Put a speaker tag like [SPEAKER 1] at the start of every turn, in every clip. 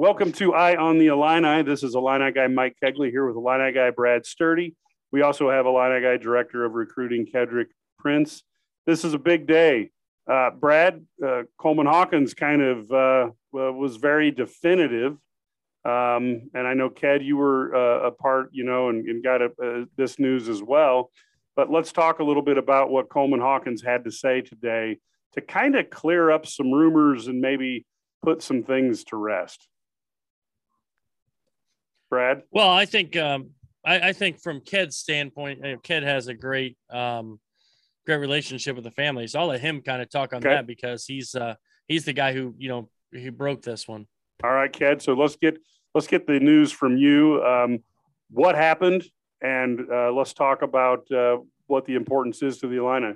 [SPEAKER 1] Welcome to Eye on the Illini. This is Illini guy Mike Kegley here with Illini guy Brad Sturdy. We also have Illini guy Director of Recruiting Kedrick Prince. This is a big day. Uh, Brad uh, Coleman Hawkins kind of uh, was very definitive, um, and I know Ked, you were uh, a part, you know, and, and got a, uh, this news as well. But let's talk a little bit about what Coleman Hawkins had to say today to kind of clear up some rumors and maybe put some things to rest. Brad?
[SPEAKER 2] Well, I think um, I, I, think from Ked's standpoint, you know, Ked has a great um, great relationship with the family. So I'll let him kind of talk on okay. that because he's uh, he's the guy who you know he broke this one.
[SPEAKER 1] All right, Ked. So let's get let's get the news from you. Um, what happened, and uh, let's talk about uh, what the importance is to the Illini.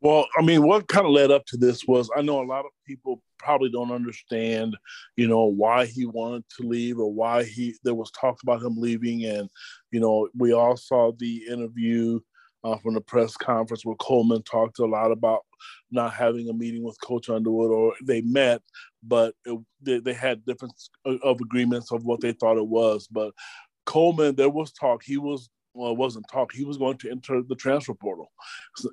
[SPEAKER 3] Well, I mean, what kind of led up to this was I know a lot of people probably don't understand, you know, why he wanted to leave or why he there was talk about him leaving, and you know, we all saw the interview uh, from the press conference where Coleman talked a lot about not having a meeting with Coach Underwood, or they met, but it, they, they had different of agreements of what they thought it was. But Coleman, there was talk. He was well, it wasn't talk. He was going to enter the transfer portal.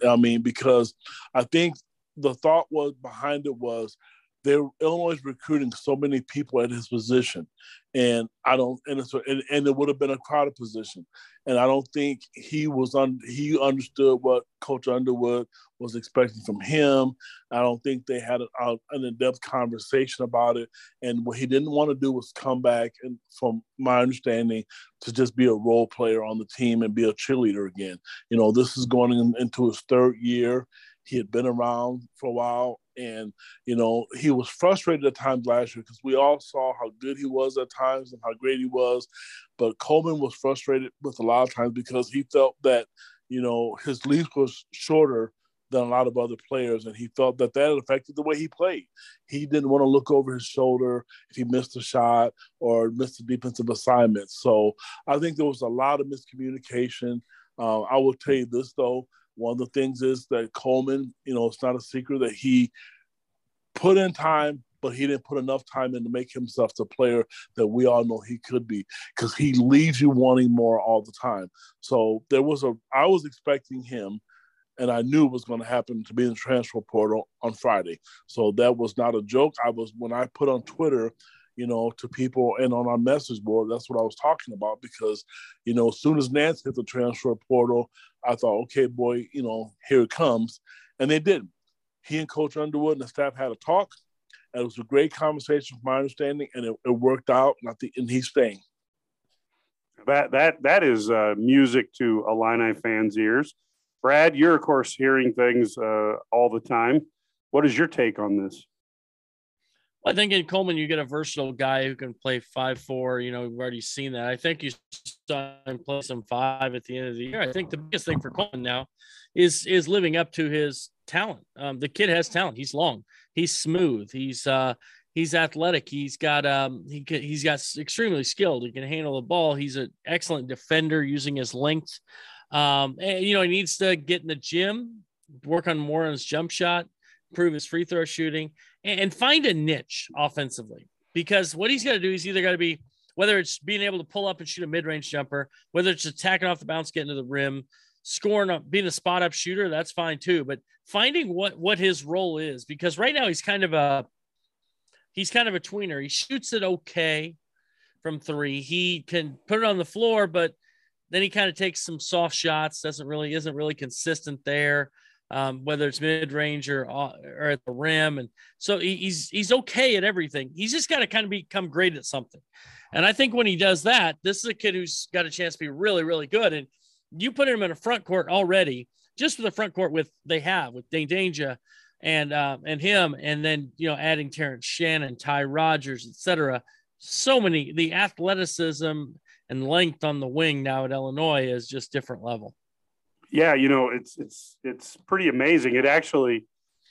[SPEAKER 3] I mean, because I think the thought was behind it was there Illinois is recruiting so many people at his position, and I don't and it's and, and it would have been a crowded position, and I don't think he was on he understood what Coach Underwood was expecting from him. I don't think they had an, an in-depth conversation about it, and what he didn't want to do was come back and, from my understanding, to just be a role player on the team and be a cheerleader again. You know, this is going in, into his third year. He had been around for a while, and you know he was frustrated at times last year because we all saw how good he was at times and how great he was, but Coleman was frustrated with a lot of times because he felt that you know his leash was shorter than a lot of other players, and he felt that that affected the way he played. He didn't want to look over his shoulder if he missed a shot or missed a defensive assignment. So I think there was a lot of miscommunication. Uh, I will tell you this though one of the things is that Coleman, you know, it's not a secret that he put in time, but he didn't put enough time in to make himself the player that we all know he could be because he leaves you wanting more all the time. So there was a, I was expecting him and I knew it was going to happen to be in the transfer portal on Friday. So that was not a joke. I was, when I put on Twitter, you know, to people and on our message board. That's what I was talking about because, you know, as soon as Nance hit the transfer portal, I thought, okay, boy, you know, here it comes. And they didn't. He and Coach Underwood and the staff had a talk. And it was a great conversation, from my understanding, and it, it worked out. And, think, and he's staying.
[SPEAKER 1] That that that is uh, music to Illini fans' ears. Brad, you're of course hearing things uh, all the time. What is your take on this?
[SPEAKER 2] I think in Coleman, you get a versatile guy who can play five four. You know, we've already seen that. I think you saw him play some five at the end of the year. I think the biggest thing for Coleman now is is living up to his talent. Um, the kid has talent. He's long. He's smooth. He's uh, he's athletic. He's got um, he can, he's got extremely skilled. He can handle the ball. He's an excellent defender using his length. Um, and, you know, he needs to get in the gym, work on more on his jump shot improve his free throw shooting, and find a niche offensively. Because what he's got to do, he's either got to be whether it's being able to pull up and shoot a mid range jumper, whether it's attacking off the bounce, getting to the rim, scoring being a spot up shooter, that's fine too. But finding what what his role is, because right now he's kind of a he's kind of a tweener. He shoots it okay from three. He can put it on the floor, but then he kind of takes some soft shots. Doesn't really isn't really consistent there um, whether it's mid range or uh, or at the rim, and so he's he's okay at everything. He's just got to kind of become great at something, and I think when he does that, this is a kid who's got a chance to be really really good. And you put him in a front court already, just for the front court with they have with Dain Dainja and uh, and him, and then you know adding Terrence Shannon, Ty Rodgers, etc. So many the athleticism and length on the wing now at Illinois is just different level
[SPEAKER 1] yeah, you know, it's it's it's pretty amazing. It actually,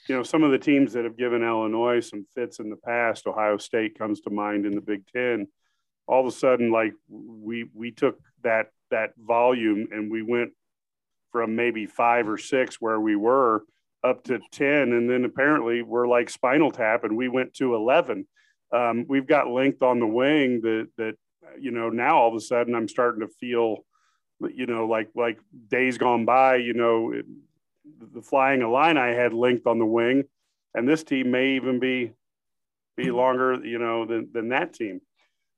[SPEAKER 1] you know, some of the teams that have given Illinois some fits in the past, Ohio State comes to mind in the Big Ten. All of a sudden, like we we took that that volume and we went from maybe five or six where we were up to 10 and then apparently we're like spinal tap and we went to 11 Um, we've got length on the wing that that you know now all of a sudden I'm starting to feel, you know, like like days gone by. You know, it, the flying Illini had length on the wing, and this team may even be be longer, you know, than than that team.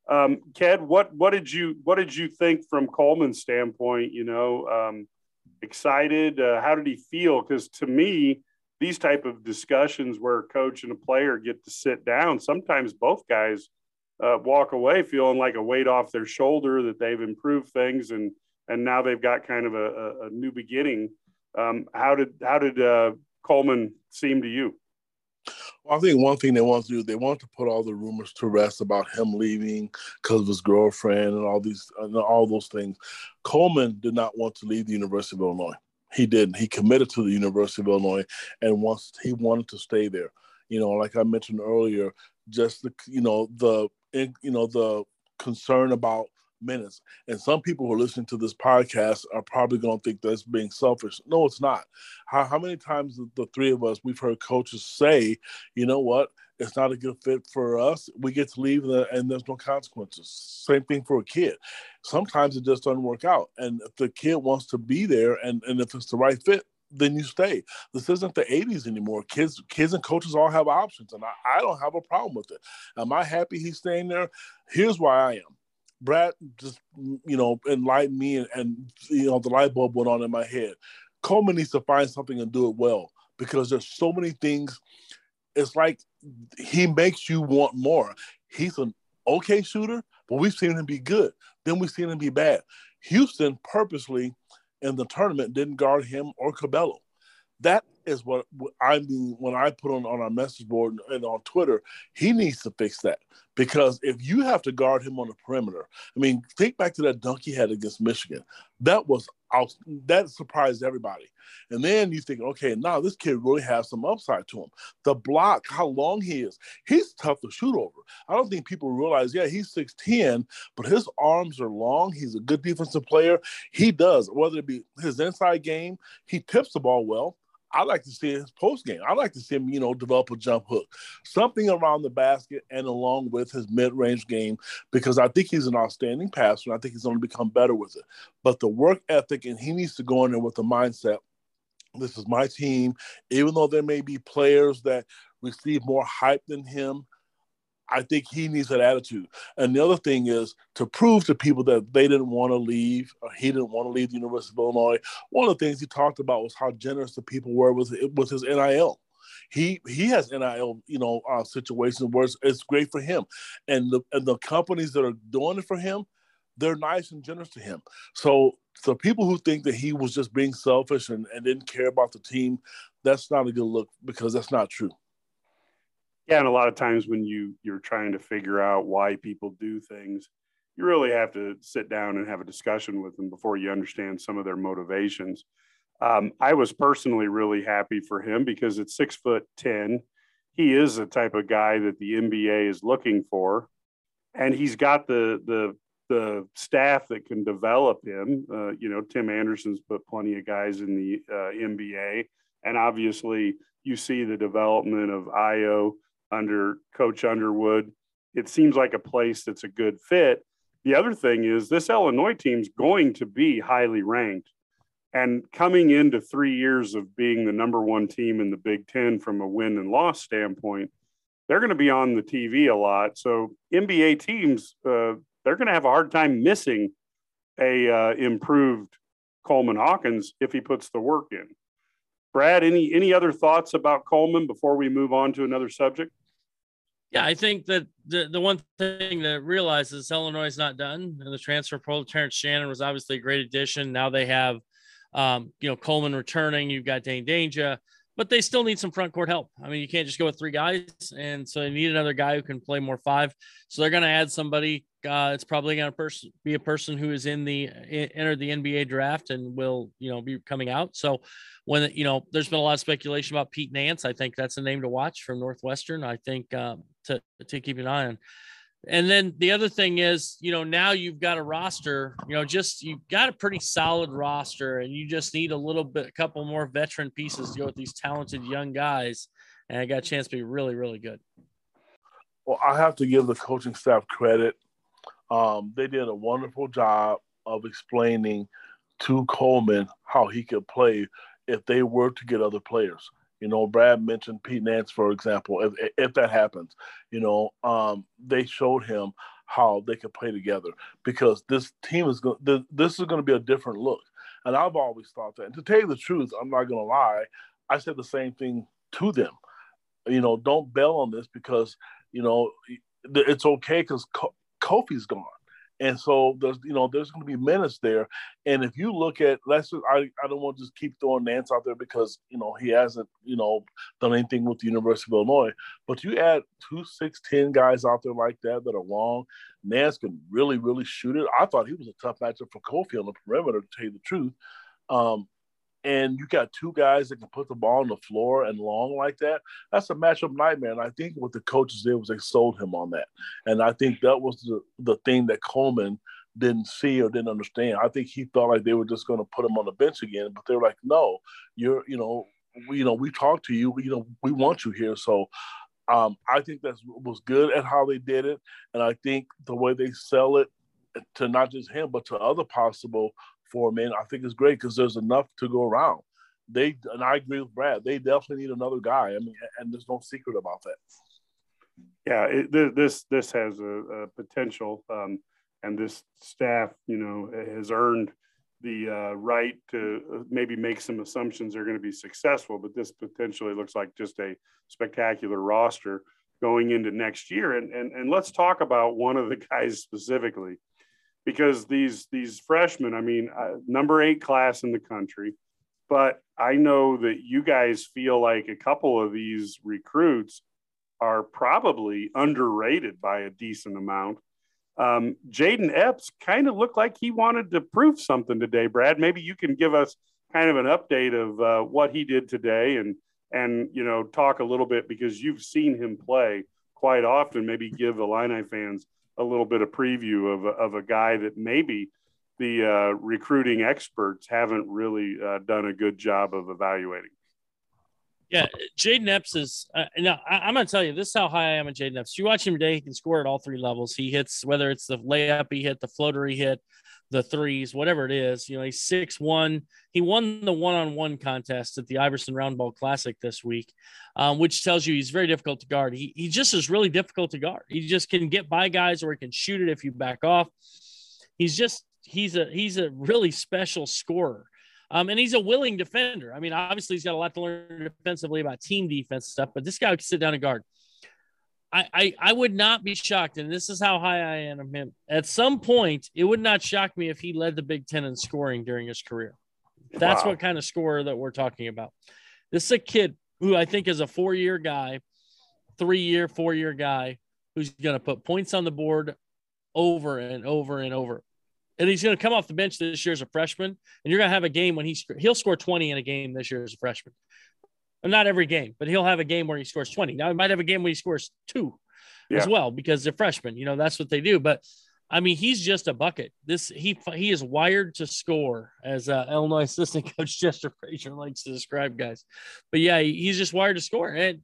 [SPEAKER 1] Um, Ked, what what did you what did you think from Coleman's standpoint? You know, um, excited. Uh, how did he feel? Because to me, these type of discussions where a coach and a player get to sit down, sometimes both guys uh, walk away feeling like a weight off their shoulder that they've improved things and and now they've got kind of a, a new beginning. Um, how did how did uh, Coleman seem to you?
[SPEAKER 3] Well, I think one thing they want to do, they want to put all the rumors to rest about him leaving because of his girlfriend and all these, and all those things. Coleman did not want to leave the University of Illinois. He didn't. He committed to the University of Illinois and wants he wanted to stay there. You know, like I mentioned earlier, just the you know the you know the concern about minutes. And some people who are listening to this podcast are probably going to think that's being selfish. No, it's not. How, how many times the three of us we've heard coaches say, you know what, it's not a good fit for us. We get to leave and there's no consequences. Same thing for a kid. Sometimes it just doesn't work out. And if the kid wants to be there and, and if it's the right fit, then you stay. This isn't the 80s anymore. Kids, kids and coaches all have options, and I, I don't have a problem with it. Am I happy he's staying there? Here's why I am. Brad just you know enlightened me and, and you know the light bulb went on in my head. Coleman needs to find something and do it well because there's so many things. It's like he makes you want more. He's an okay shooter, but we've seen him be good. Then we've seen him be bad. Houston purposely in the tournament didn't guard him or Curbelo. That is what I mean when I put on, on our message board and on Twitter. He needs to fix that because if you have to guard him on the perimeter, I mean, think back to that dunk he had against Michigan. That was that surprised everybody. And then you think, okay, now this kid really has some upside to him. The block, how long he is, he's tough to shoot over. I don't think people realize, yeah, he's 6'10, but his arms are long. He's a good defensive player. He does, whether it be his inside game, he tips the ball well. I like to see his post game. I like to see him, you know, develop a jump hook, something around the basket, and along with his mid range game, because I think he's an outstanding passer. And I think he's going to become better with it. But the work ethic, and he needs to go in there with the mindset. This is my team. Even though there may be players that receive more hype than him, I think he needs that attitude. And the other thing is to prove to people that they didn't want to leave, or he didn't want to leave the University of Illinois. One of the things he talked about was how generous the people were with with his NIL. He he has NIL, you know, uh, situations where it's, it's great for him, and the and the companies that are doing it for him, they're nice and generous to him. So so people who think that he was just being selfish and, and didn't care about the team, that's not a good look because that's not true.
[SPEAKER 1] Yeah, and a lot of times when you you're trying to figure out why people do things, you really have to sit down and have a discussion with them before you understand some of their motivations. Um, I was personally really happy for him because at six foot ten, he is the type of guy that the NBA is looking for, and he's got the the the staff that can develop him. Uh, you know, Tim Anderson's put plenty of guys in the uh, NBA, and obviously you see the development of Ayo under Coach Underwood. It seems like a place that's a good fit. The other thing is this Illinois team's going to be highly ranked. And coming into three years of being the number one team in the Big Ten from a win and loss standpoint, they're going to be on the TV a lot. So NBA teams, uh, they're going to have a hard time missing a uh, improved Coleman Hawkins if he puts the work in. Brad, any any other thoughts about Coleman before we move on to another subject?
[SPEAKER 2] Yeah, I think that the, the one thing that realizes Illinois is not done. And the transfer portal, Terrence Shannon was obviously a great addition. Now they have, um, you know, Coleman returning. You've got Dain Dainja, but they still need some front court help. I mean, you can't just go with three guys, and so they need another guy who can play more five. So they're going to add somebody. Uh, it's probably going to pers- be a person who is in the entered the NBA draft and will you know be coming out. So when you know there's been a lot of speculation about Pete Nance. I think that's a name to watch from Northwestern. I think uh, to to keep an eye on. And then the other thing is, you know, now you've got a roster, you know, just you've got a pretty solid roster and you just need a little bit, a couple more veteran pieces to go with these talented young guys. And I got a chance to be really, really good.
[SPEAKER 3] Well, I have to give the coaching staff credit. Um, they did a wonderful job of explaining to Coleman how he could play if they were to get other players. You know, Brad mentioned Pete Nance, for example. If, if that happens, you know, um, they showed him how they could play together because this team is going. This is going to be a different look, and I've always thought that. And to tell you the truth, I'm not going to lie. I said the same thing to them. You know, don't bail on this because you know it's okay because Kofi's gone. And so there's you know there's going to be menace there, and if you look at let's just, I I don't want to just keep throwing Nance out there because you know he hasn't you know done anything with the University of Illinois, but you add two six ten guys out there like that that are long, Nance can really really shoot it. I thought he was a tough matchup for Kofi on the perimeter to tell you the truth. Um, and you got two guys that can put the ball on the floor and long like that, that's a matchup nightmare. And I think what the coaches did was they sold him on that. And I think that was the, the thing that Coleman didn't see or didn't understand. I think he thought like they were just going to put him on the bench again, but they're like, no, you're, you know, we, you know, we talked to you, you know, we want you here. So um, I think that was good at how they did it. And I think the way they sell it to not just him, but to other possible for men, I think it's great because there's enough to go around. They and I agree with Brad. They definitely need another guy. I mean, and there's no secret about that.
[SPEAKER 1] Yeah, it, this this has a, a potential, um, and this staff, you know, has earned the uh, right to uh, maybe make some assumptions they're going to be successful. But this potentially looks like just a spectacular roster going into next year. And and and let's talk about one of the guys specifically because these these freshmen, I mean, uh, number eight class in the country, but I know that you guys feel like a couple of these recruits are probably underrated by a decent amount. Um, Jayden Epps kind of looked like he wanted to prove something today. Brad, maybe you can give us kind of an update of uh, what he did today, and and you know talk a little bit because you've seen him play quite often. Maybe give Illini fans a little bit of preview of a, of a guy that maybe the uh, recruiting experts haven't really uh, done a good job of evaluating.
[SPEAKER 2] Yeah, Jayden Epps is. Uh, now I, am to tell you this is how high I am on Jayden Epps. You watch him today; he can score at all three levels. He hits whether it's the layup he hit, the floater he hit, the threes, whatever it is. You know, he's six one. He won the one on one contest at the Iverson Roundball Classic this week, um, which tells you he's very difficult to guard. He he just is really difficult to guard. He just can get by guys or he can shoot it if you back off. He's just he's a he's a really special scorer. Um, and he's a willing defender. I mean, obviously, he's got a lot to learn defensively about team defense stuff, but this guy can sit down and guard. I, I, I would not be shocked, and this is how high I am of him. At some point, it would not shock me if he led the Big Ten in scoring during his career. That's wow. what kind of scorer that we're talking about. This is a kid who I think is a four year guy, three year, four year guy who's going to put points on the board over and over and over. And he's going to come off the bench this year as a freshman, and you're going to have a game when he's he'll score 20 in a game this year as a freshman not every game, but he'll have a game where he scores 20. Now he might have a game where he scores two yeah. as well because they're freshmen. You know, that's what they do. But I mean, he's just a bucket. This he he is wired to score, as uh, Illinois assistant coach Chester Frazier likes to describe guys. But yeah, he's just wired to score, and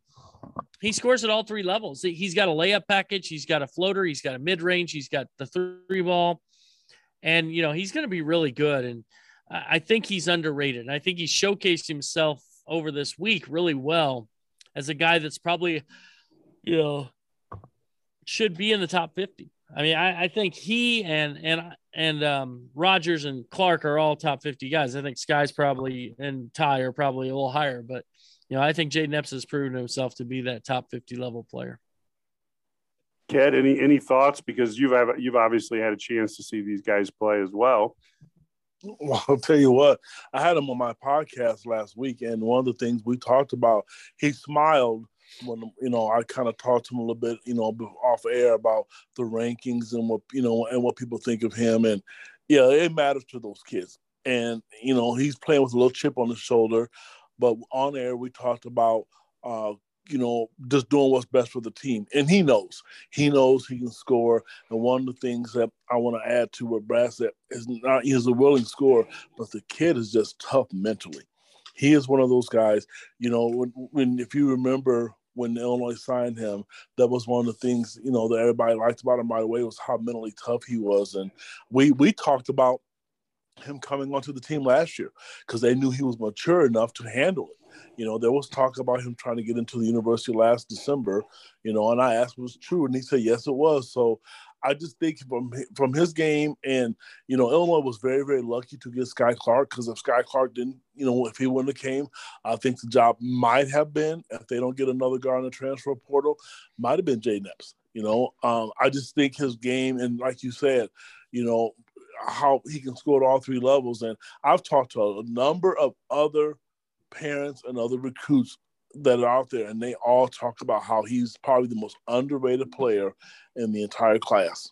[SPEAKER 2] he scores at all three levels. He's got a layup package, he's got a floater, he's got a mid range, he's got the three ball, and you know he's going to be really good. And I think he's underrated. I think he showcased himself over this week really well as a guy that's probably, you know, should be in the top 50. I mean, I, I think he and and and um, Rodgers and Clark are all top 50 guys. I think Skyy's probably and Ty are probably a little higher, but you know, I think Jayden Epps has proven himself to be that top 50 level player.
[SPEAKER 1] Ked, any any thoughts? Because you've you've obviously had a chance to see these guys play as well.
[SPEAKER 3] Well, I'll tell you what, I had him on my podcast last week, and one of the things we talked about, he smiled when you know I kind of talked to him a little bit, you know, off air about the rankings and what you know and what people think of him, and yeah, it matters to those kids, and you know he's playing with a little chip on his shoulder, but on air we talked about uh, you know, just doing what's best for the team. And he knows. He knows he can score. And one of the things that I want to add to what Brad said is not he's a willing scorer, but the kid is just tough mentally. He is one of those guys, you know, when, when if you remember when Illinois signed him, that was one of the things you know that everybody liked about him right away was how mentally tough he was, and we we talked about him coming onto the team last year because they knew he was mature enough to handle it. You know, there was talk about him trying to get into the university last December, you know, and I asked was true, and he said yes, it was. So I just think from from his game, and you know, Illinois was very very lucky to get Skyy Clark because if Skyy Clark didn't, you know, if he wouldn't have came, I think the job might have been if they don't get another guy in the transfer portal, might have been Jayden Epps. You know, um, I just think his game, and like you said, you know, how he can score at all three levels. And I've talked to a number of other parents and other recruits that are out there, and they all talk about how he's probably the most underrated player in the entire class.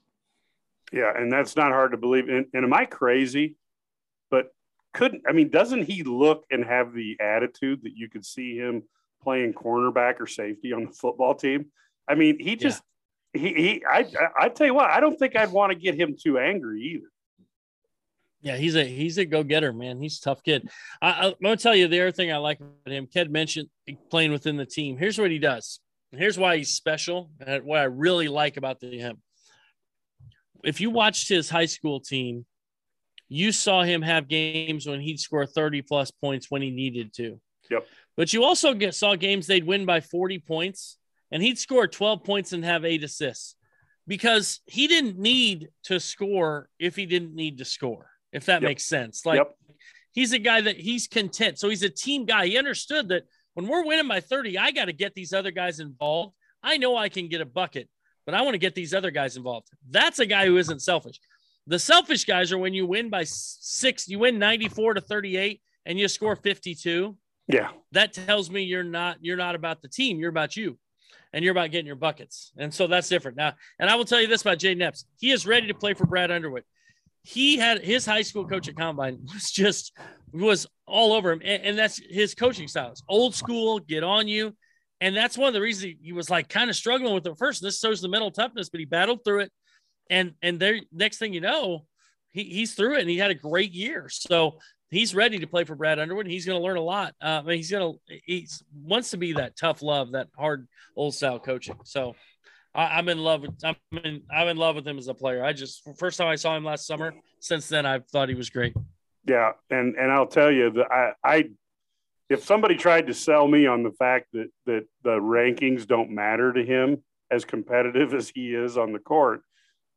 [SPEAKER 1] Yeah, and that's not hard to believe. And, and am I crazy? But couldn't I mean, doesn't he look and have the attitude that you could see him playing cornerback or safety on the football team? I mean, he just yeah. he he I I tell you what, I don't think I'd want to get him too angry either.
[SPEAKER 2] Yeah, he's a he's a go getter, man. He's a tough kid. I, am gonna tell you the other thing I like about him. Ked mentioned playing within the team. Here's what he does. Here's why he's special, and what I really like about the, him. If you watched his high school team, you saw him have games when he'd score 30 plus points when he needed to.
[SPEAKER 1] Yep.
[SPEAKER 2] But you also get, saw games they'd win by 40 points, and he'd score 12 points and have eight assists because he didn't need to score if he didn't need to score if that yep. makes sense. Like yep. he's a guy that he's content. So he's a team guy. He understood that when we're winning by 30, I got to get these other guys involved. I know I can get a bucket, but I want to get these other guys involved. That's a guy who isn't selfish. The selfish guys are when you win by six, you win 94 to 38 and you score 52.
[SPEAKER 1] Yeah.
[SPEAKER 2] That tells me you're not you're not about the team, you're about you. And you're about getting your buckets. And so that's different. Now, and I will tell you this about Jay Epps. He is ready to play for Brad Underwood he had his high school coach at combine was just was all over him. And, and, that's his coaching style. It's old school get on you. And that's one of the reasons he, was like kind of struggling with it. First this shows the mental toughness but he battled through it. And and there next thing you know he, he's through it and he had a great year. So he's ready to play for brad underwood he's going to learn a lot. Uh, I mean, he's going to he wants to be that tough love that hard old style coaching. So I, am in love with I'm in I'm in love with him as a player. I just first time I saw him last summer. Since then, I've thought he was great.
[SPEAKER 1] Yeah, and and I'll tell you that I I if somebody tried to sell me on the fact that that the rankings don't matter to him as competitive as he is on the court,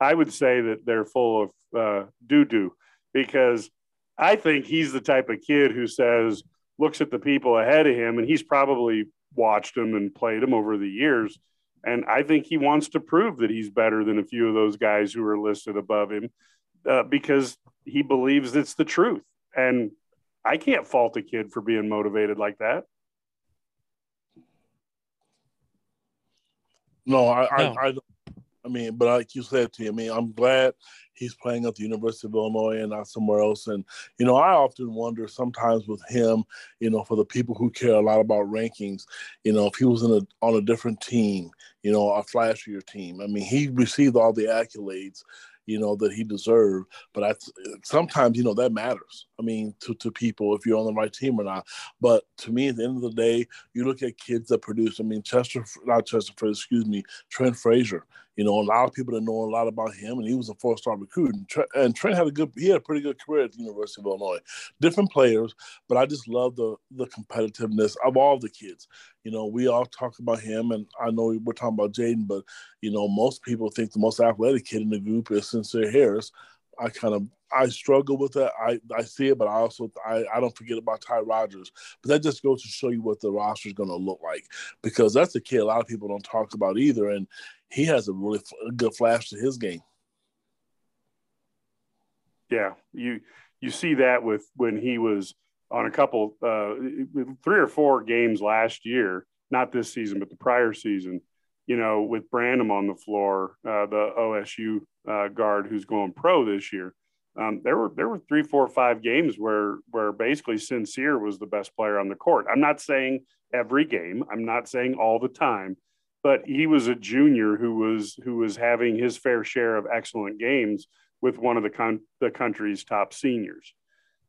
[SPEAKER 1] I would say that they're full of uh, doo doo because I think he's the type of kid who says looks at the people ahead of him and he's probably watched them and played them over the years and I think he wants to prove that he's better than a few of those guys who are listed above him uh, because he believes it's the truth. And I can't fault a kid for being motivated like that.
[SPEAKER 3] No, I, no. I, I, I mean, but like you said to me, I mean, I'm glad he's playing at the University of Illinois and not somewhere else. And, you know, I often wonder sometimes with him, you know, for the people who care a lot about rankings, you know, if he was in a, on a different team, you know, a flashier team. I mean, he received all the accolades, you know, that he deserved. But I, sometimes, you know, that matters. I mean, to, to people if you're on the right team or not. But to me, at the end of the day, you look at kids that produce. I mean, Chester, not Chester, excuse me, Trent Frazier. You know, a lot of people that know a lot about him, and he was a four-star recruit. And, Trent, and Trent had a good, he had a pretty good career at the University of Illinois. Different players, but I just love the the competitiveness of all the kids. You know, we all talk about him, and I know we're talking about Jayden, but you know, most people think the most athletic kid in the group is Sencire Harris. I kind of I struggle with that. I, I see it, but I also I, I don't forget about Ty Rodgers. But that just goes to show you what the roster is going to look like because that's a kid a lot of people don't talk about either, and he has a really good flash to his game.
[SPEAKER 1] Yeah, you you see that with when he was on a couple uh, three or four games last year, not this season, but the prior season. You know, with Branham on the floor, uh, the OSU uh, guard who's going pro this year. Um, there were there were three, four, five games where where basically Sencire was the best player on the court. I'm not saying every game. I'm not saying all the time, but he was a junior who was who was having his fair share of excellent games with one of the con- the country's top seniors.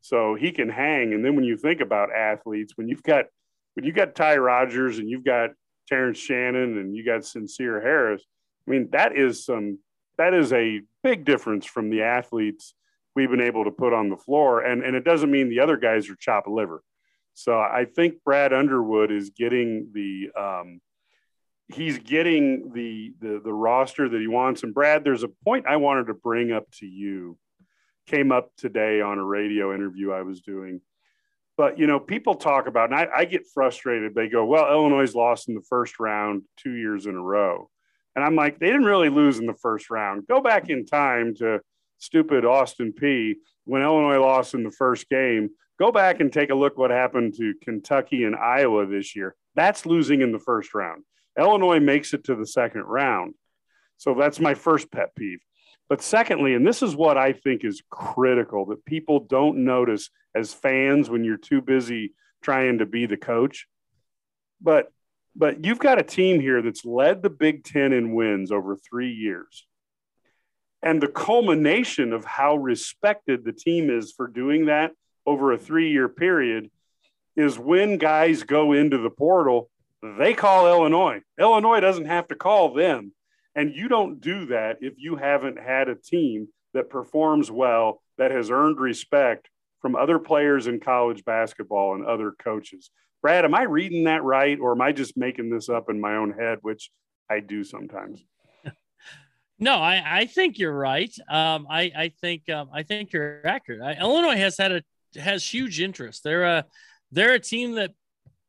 [SPEAKER 1] So he can hang. And then when you think about athletes, when you've got when you've got Ty Rodgers and you've got Terrence Shannon and you got Sencire Harris. I mean, that is some that is a big difference from the athletes we've been able to put on the floor. And and it doesn't mean the other guys are chop liver. So I think Brad Underwood is getting the um, he's getting the, the the roster that he wants. And Brad, there's a point I wanted to bring up to you. Came up today on a radio interview I was doing. But you know, people talk about, and I, I get frustrated. They go, "Well, Illinois lost in the first round two years in a row," and I'm like, "They didn't really lose in the first round. Go back in time to stupid Austin Peay when Illinois lost in the first game. Go back and take a look what happened to Kentucky and Iowa this year. That's losing in the first round. Illinois makes it to the second round. So that's my first pet peeve. But secondly, and this is what I think is critical that people don't notice as fans when you're too busy trying to be the coach. But but you've got a team here that's led the Big Ten in wins over three years. And the culmination of how respected the team is for doing that over a three year period is when guys go into the portal, they call Illinois. Illinois doesn't have to call them. And you don't do that if you haven't had a team that performs well, that has earned respect from other players in college basketball and other coaches. Brad, am I reading that right? Or am I just making this up in my own head, which I do sometimes?
[SPEAKER 2] No, I, I think you're right. Um, I, I think um, I think you're accurate. I, Illinois has had a has huge interest. They're a they're a team that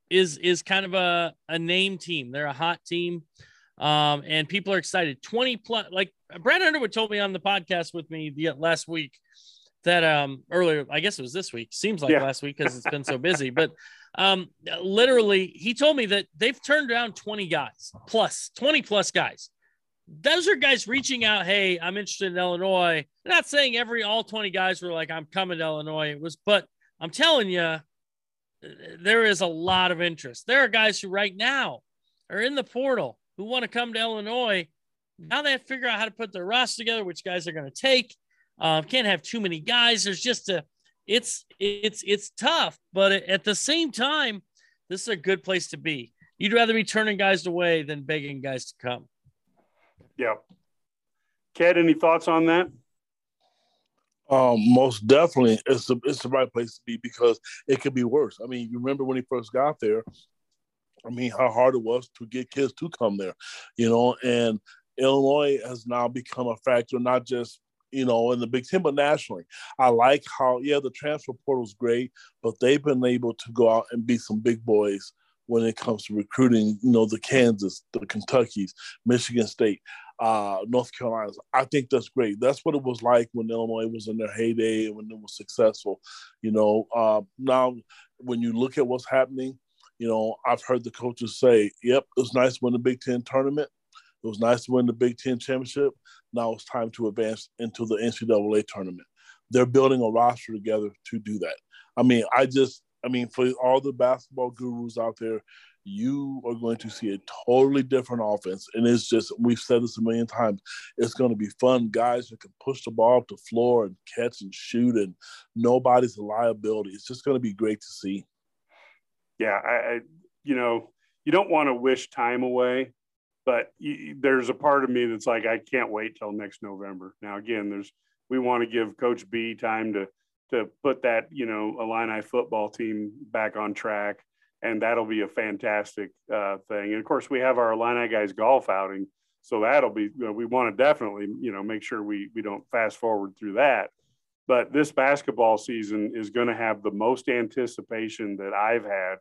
[SPEAKER 2] is is kind of a, a name team. They're a hot team. Um, and people are excited. 20 plus like Brad Underwood told me on the podcast with me the last week that um earlier, I guess it was this week, seems like yeah. last week because it's been so busy, but um literally he told me that they've turned down 20 guys plus 20 plus guys those are guys reaching out. Hey, I'm interested in Illinois. I'm not saying every all 20 guys were like, I'm coming to Illinois. It was, but I'm telling you, there is a lot of interest. There are guys who right now are in the portal who want to come to Illinois. Now they have to figure out how to put their roster together, which guys are going to take. Uh, can't have too many guys. There's just a, it's it's it's tough, but at the same time, this is a good place to be. You'd rather be turning guys away than begging guys to come.
[SPEAKER 1] Yeah. Ked, any thoughts on that?
[SPEAKER 3] Um, most definitely, it's the it's the right place to be because it could be worse. I mean, you remember when he first got there? I mean, how hard it was to get kids to come there, you know. And Illinois has now become a factor, not just you know in the Big Ten, but nationally. I like how yeah, the transfer portal is great, but they've been able to go out and beat some big boys when it comes to recruiting. You know, the Kansas, the Kentuckys, Michigan State uh, North Carolina. I think that's great. That's what it was like when Illinois was in their heyday and when it was successful. You know, uh, now when you look at what's happening, you know, I've heard the coaches say, "Yep, it was nice to win the Big Ten tournament. It was nice to win the Big Ten championship. Now it's time to advance into the NCAA tournament." They're building a roster together to do that. I mean, I just, I mean, for all the basketball gurus out there, you are going to see a totally different offense. And it's just, we've said this a million times, it's going to be fun. Guys that can push the ball to the floor and catch and shoot, and nobody's a liability. It's just going to be great to see.
[SPEAKER 1] Yeah. I, I you know, you don't want to wish time away, but you, there's a part of me that's like, I can't wait till next November. Now, again, there's, we want to give Coach B time to, to put that, you know, Illini football team back on track and that'll be a fantastic uh, thing. And of course, we have our Illini guys golf outing, so that'll be. You know, we want to definitely, you know, make sure we we don't fast forward through that. But this basketball season is going to have the most anticipation that I've had,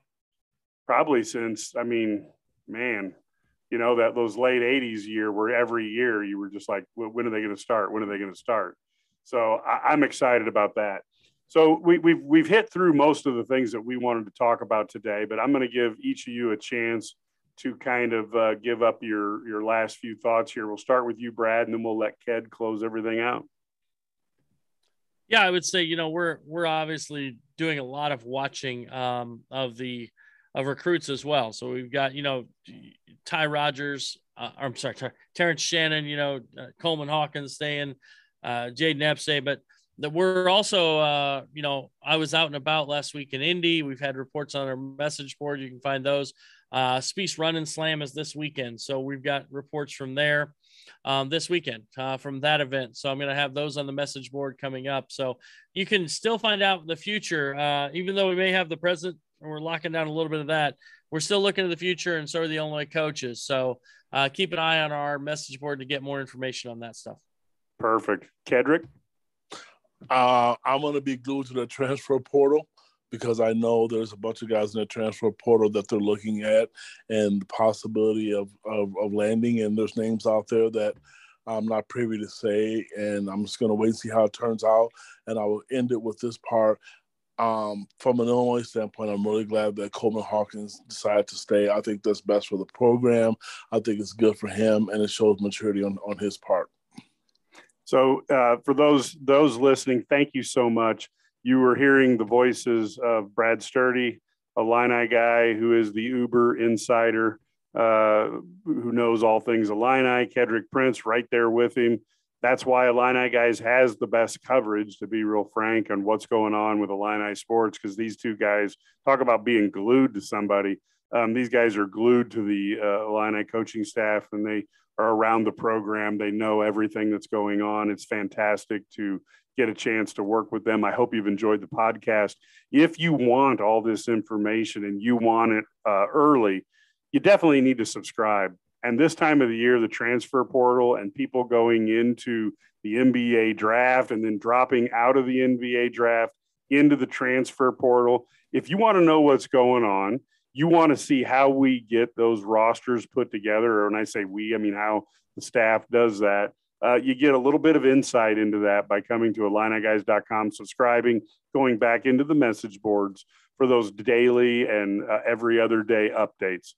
[SPEAKER 1] probably since. I mean, man, you know that those late '80s year where every year you were just like, when are they going to start? When are they going to start? So I, I'm excited about that. So we, we've we've hit through most of the things that we wanted to talk about today, but I'm going to give each of you a chance to kind of uh, give up your your last few thoughts here. We'll start with you, Brad, and then we'll let Ked close everything out.
[SPEAKER 2] Yeah, I would say you know we're we're obviously doing a lot of watching um, of the of recruits as well. So we've got you know Ty Rodgers, uh, I'm sorry, Ter- Terrence Shannon, you know uh, Coleman Hawkins staying, uh, Epsay, but that we're also uh, you know i was out and about last week in indy we've had reports on our message board you can find those Uh, Spiece Run and Slam is this weekend. So we've got reports from there um, this weekend uh, from that event. So I'm going to have those on the message board coming up. So you can still find out the future, uh, even though we may have the present and we're locking down a little bit of that. We're still looking to the future, and so are the Illinois coaches. So uh, keep an eye on our message board to get more information on that stuff.
[SPEAKER 1] Perfect. Kedrick?
[SPEAKER 3] Uh, I'm going to be glued to the transfer portal because I know there's a bunch of guys in the transfer portal that they're looking at and the possibility of, of, of landing. And there's names out there that I'm not privy to say. And I'm just going to wait and see how it turns out. And I will end it with this part. Um, from an Illinois standpoint, I'm really glad that Coleman Hawkins decided to stay. I think that's best for the program. I think it's good for him, and it shows maturity on, on his part.
[SPEAKER 1] So, uh, for those those listening, thank you so much. You were hearing the voices of Brad Sturdy, a Illini guy who is the Uber insider, uh, who knows all things Illini. Kedrick Prince right there with him. That's why Illini guys has the best coverage, to be real frank, on what's going on with Illini sports. Because these two guys talk about being glued to somebody. Um, these guys are glued to the uh, Illini coaching staff, and they are around the program. They know everything that's going on. It's fantastic to get a chance to work with them. I hope you've enjoyed the podcast. If you want all this information and you want it uh, early, you definitely need to subscribe. And this time of the year, the transfer portal and people going into the NBA draft and then dropping out of the NBA draft into the transfer portal. If you want to know what's going on, you want to see how we get those rosters put together. Or when I say we, I mean how the staff does that uh, you get a little bit of insight into that by coming to IlliniGuys.com, subscribing, going back into the message boards for those daily and uh, every other day updates.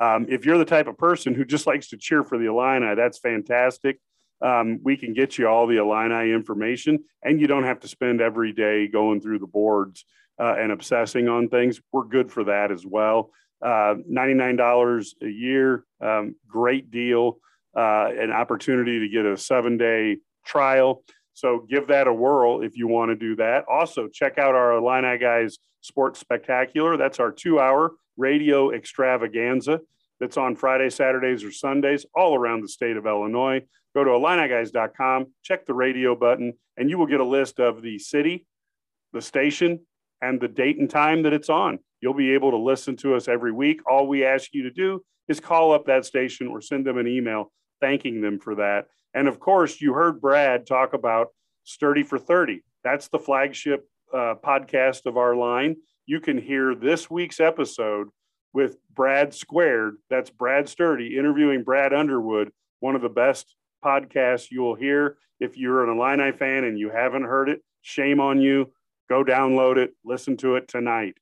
[SPEAKER 1] Um, if you're the type of person who just likes to cheer for the Illini, that's fantastic. Um, we can get you all the Illini information, and you don't have to spend every day going through the boards uh, and obsessing on things. We're good for that as well. Uh, $99 a year, um, great deal uh, an opportunity to get a seven day trial. So give that a whirl if you want to do that. Also, check out our Illini Guys Sports Spectacular. That's our two hour radio extravaganza that's on Friday, Saturdays, or Sundays all around the state of Illinois. Go to IlliniGuys.com, check the radio button, and you will get a list of the city, the station, and the date and time that it's on. You'll be able to listen to us every week. All we ask you to do is call up that station or send them an email thanking them for that. And of course, you heard Brad talk about Sturdy for 30. That's the flagship uh, podcast of our line. You can hear this week's episode with Brad Squared. That's Brad Sturdy interviewing Brad Underwood, one of the best podcasts you'll hear. If you're an Illini fan and you haven't heard it, shame on you. Go download it, listen to it tonight.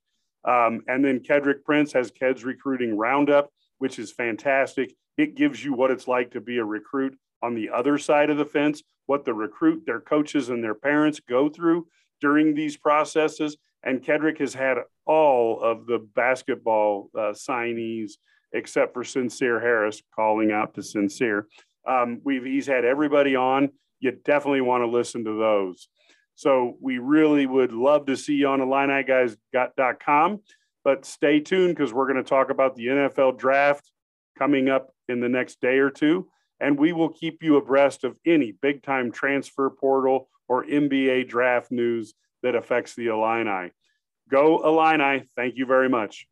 [SPEAKER 1] Um, and then Kedrick Prince has Ked's Recruiting Roundup, which is fantastic. It gives you what it's like to be a recruit on the other side of the fence, what the recruit, their coaches, and their parents go through during these processes. And Kedrick has had all of the basketball uh, signees except for Sencire Harris calling out to Sencire. Um, we've he's had everybody on. You definitely want to listen to those. So we really would love to see you on IlliniGuys.com. But stay tuned because we're going to talk about the NFL draft coming up in the next day or two. And we will keep you abreast of any big time transfer portal or NBA draft news that affects the Illini. Go Illini. Thank you very much.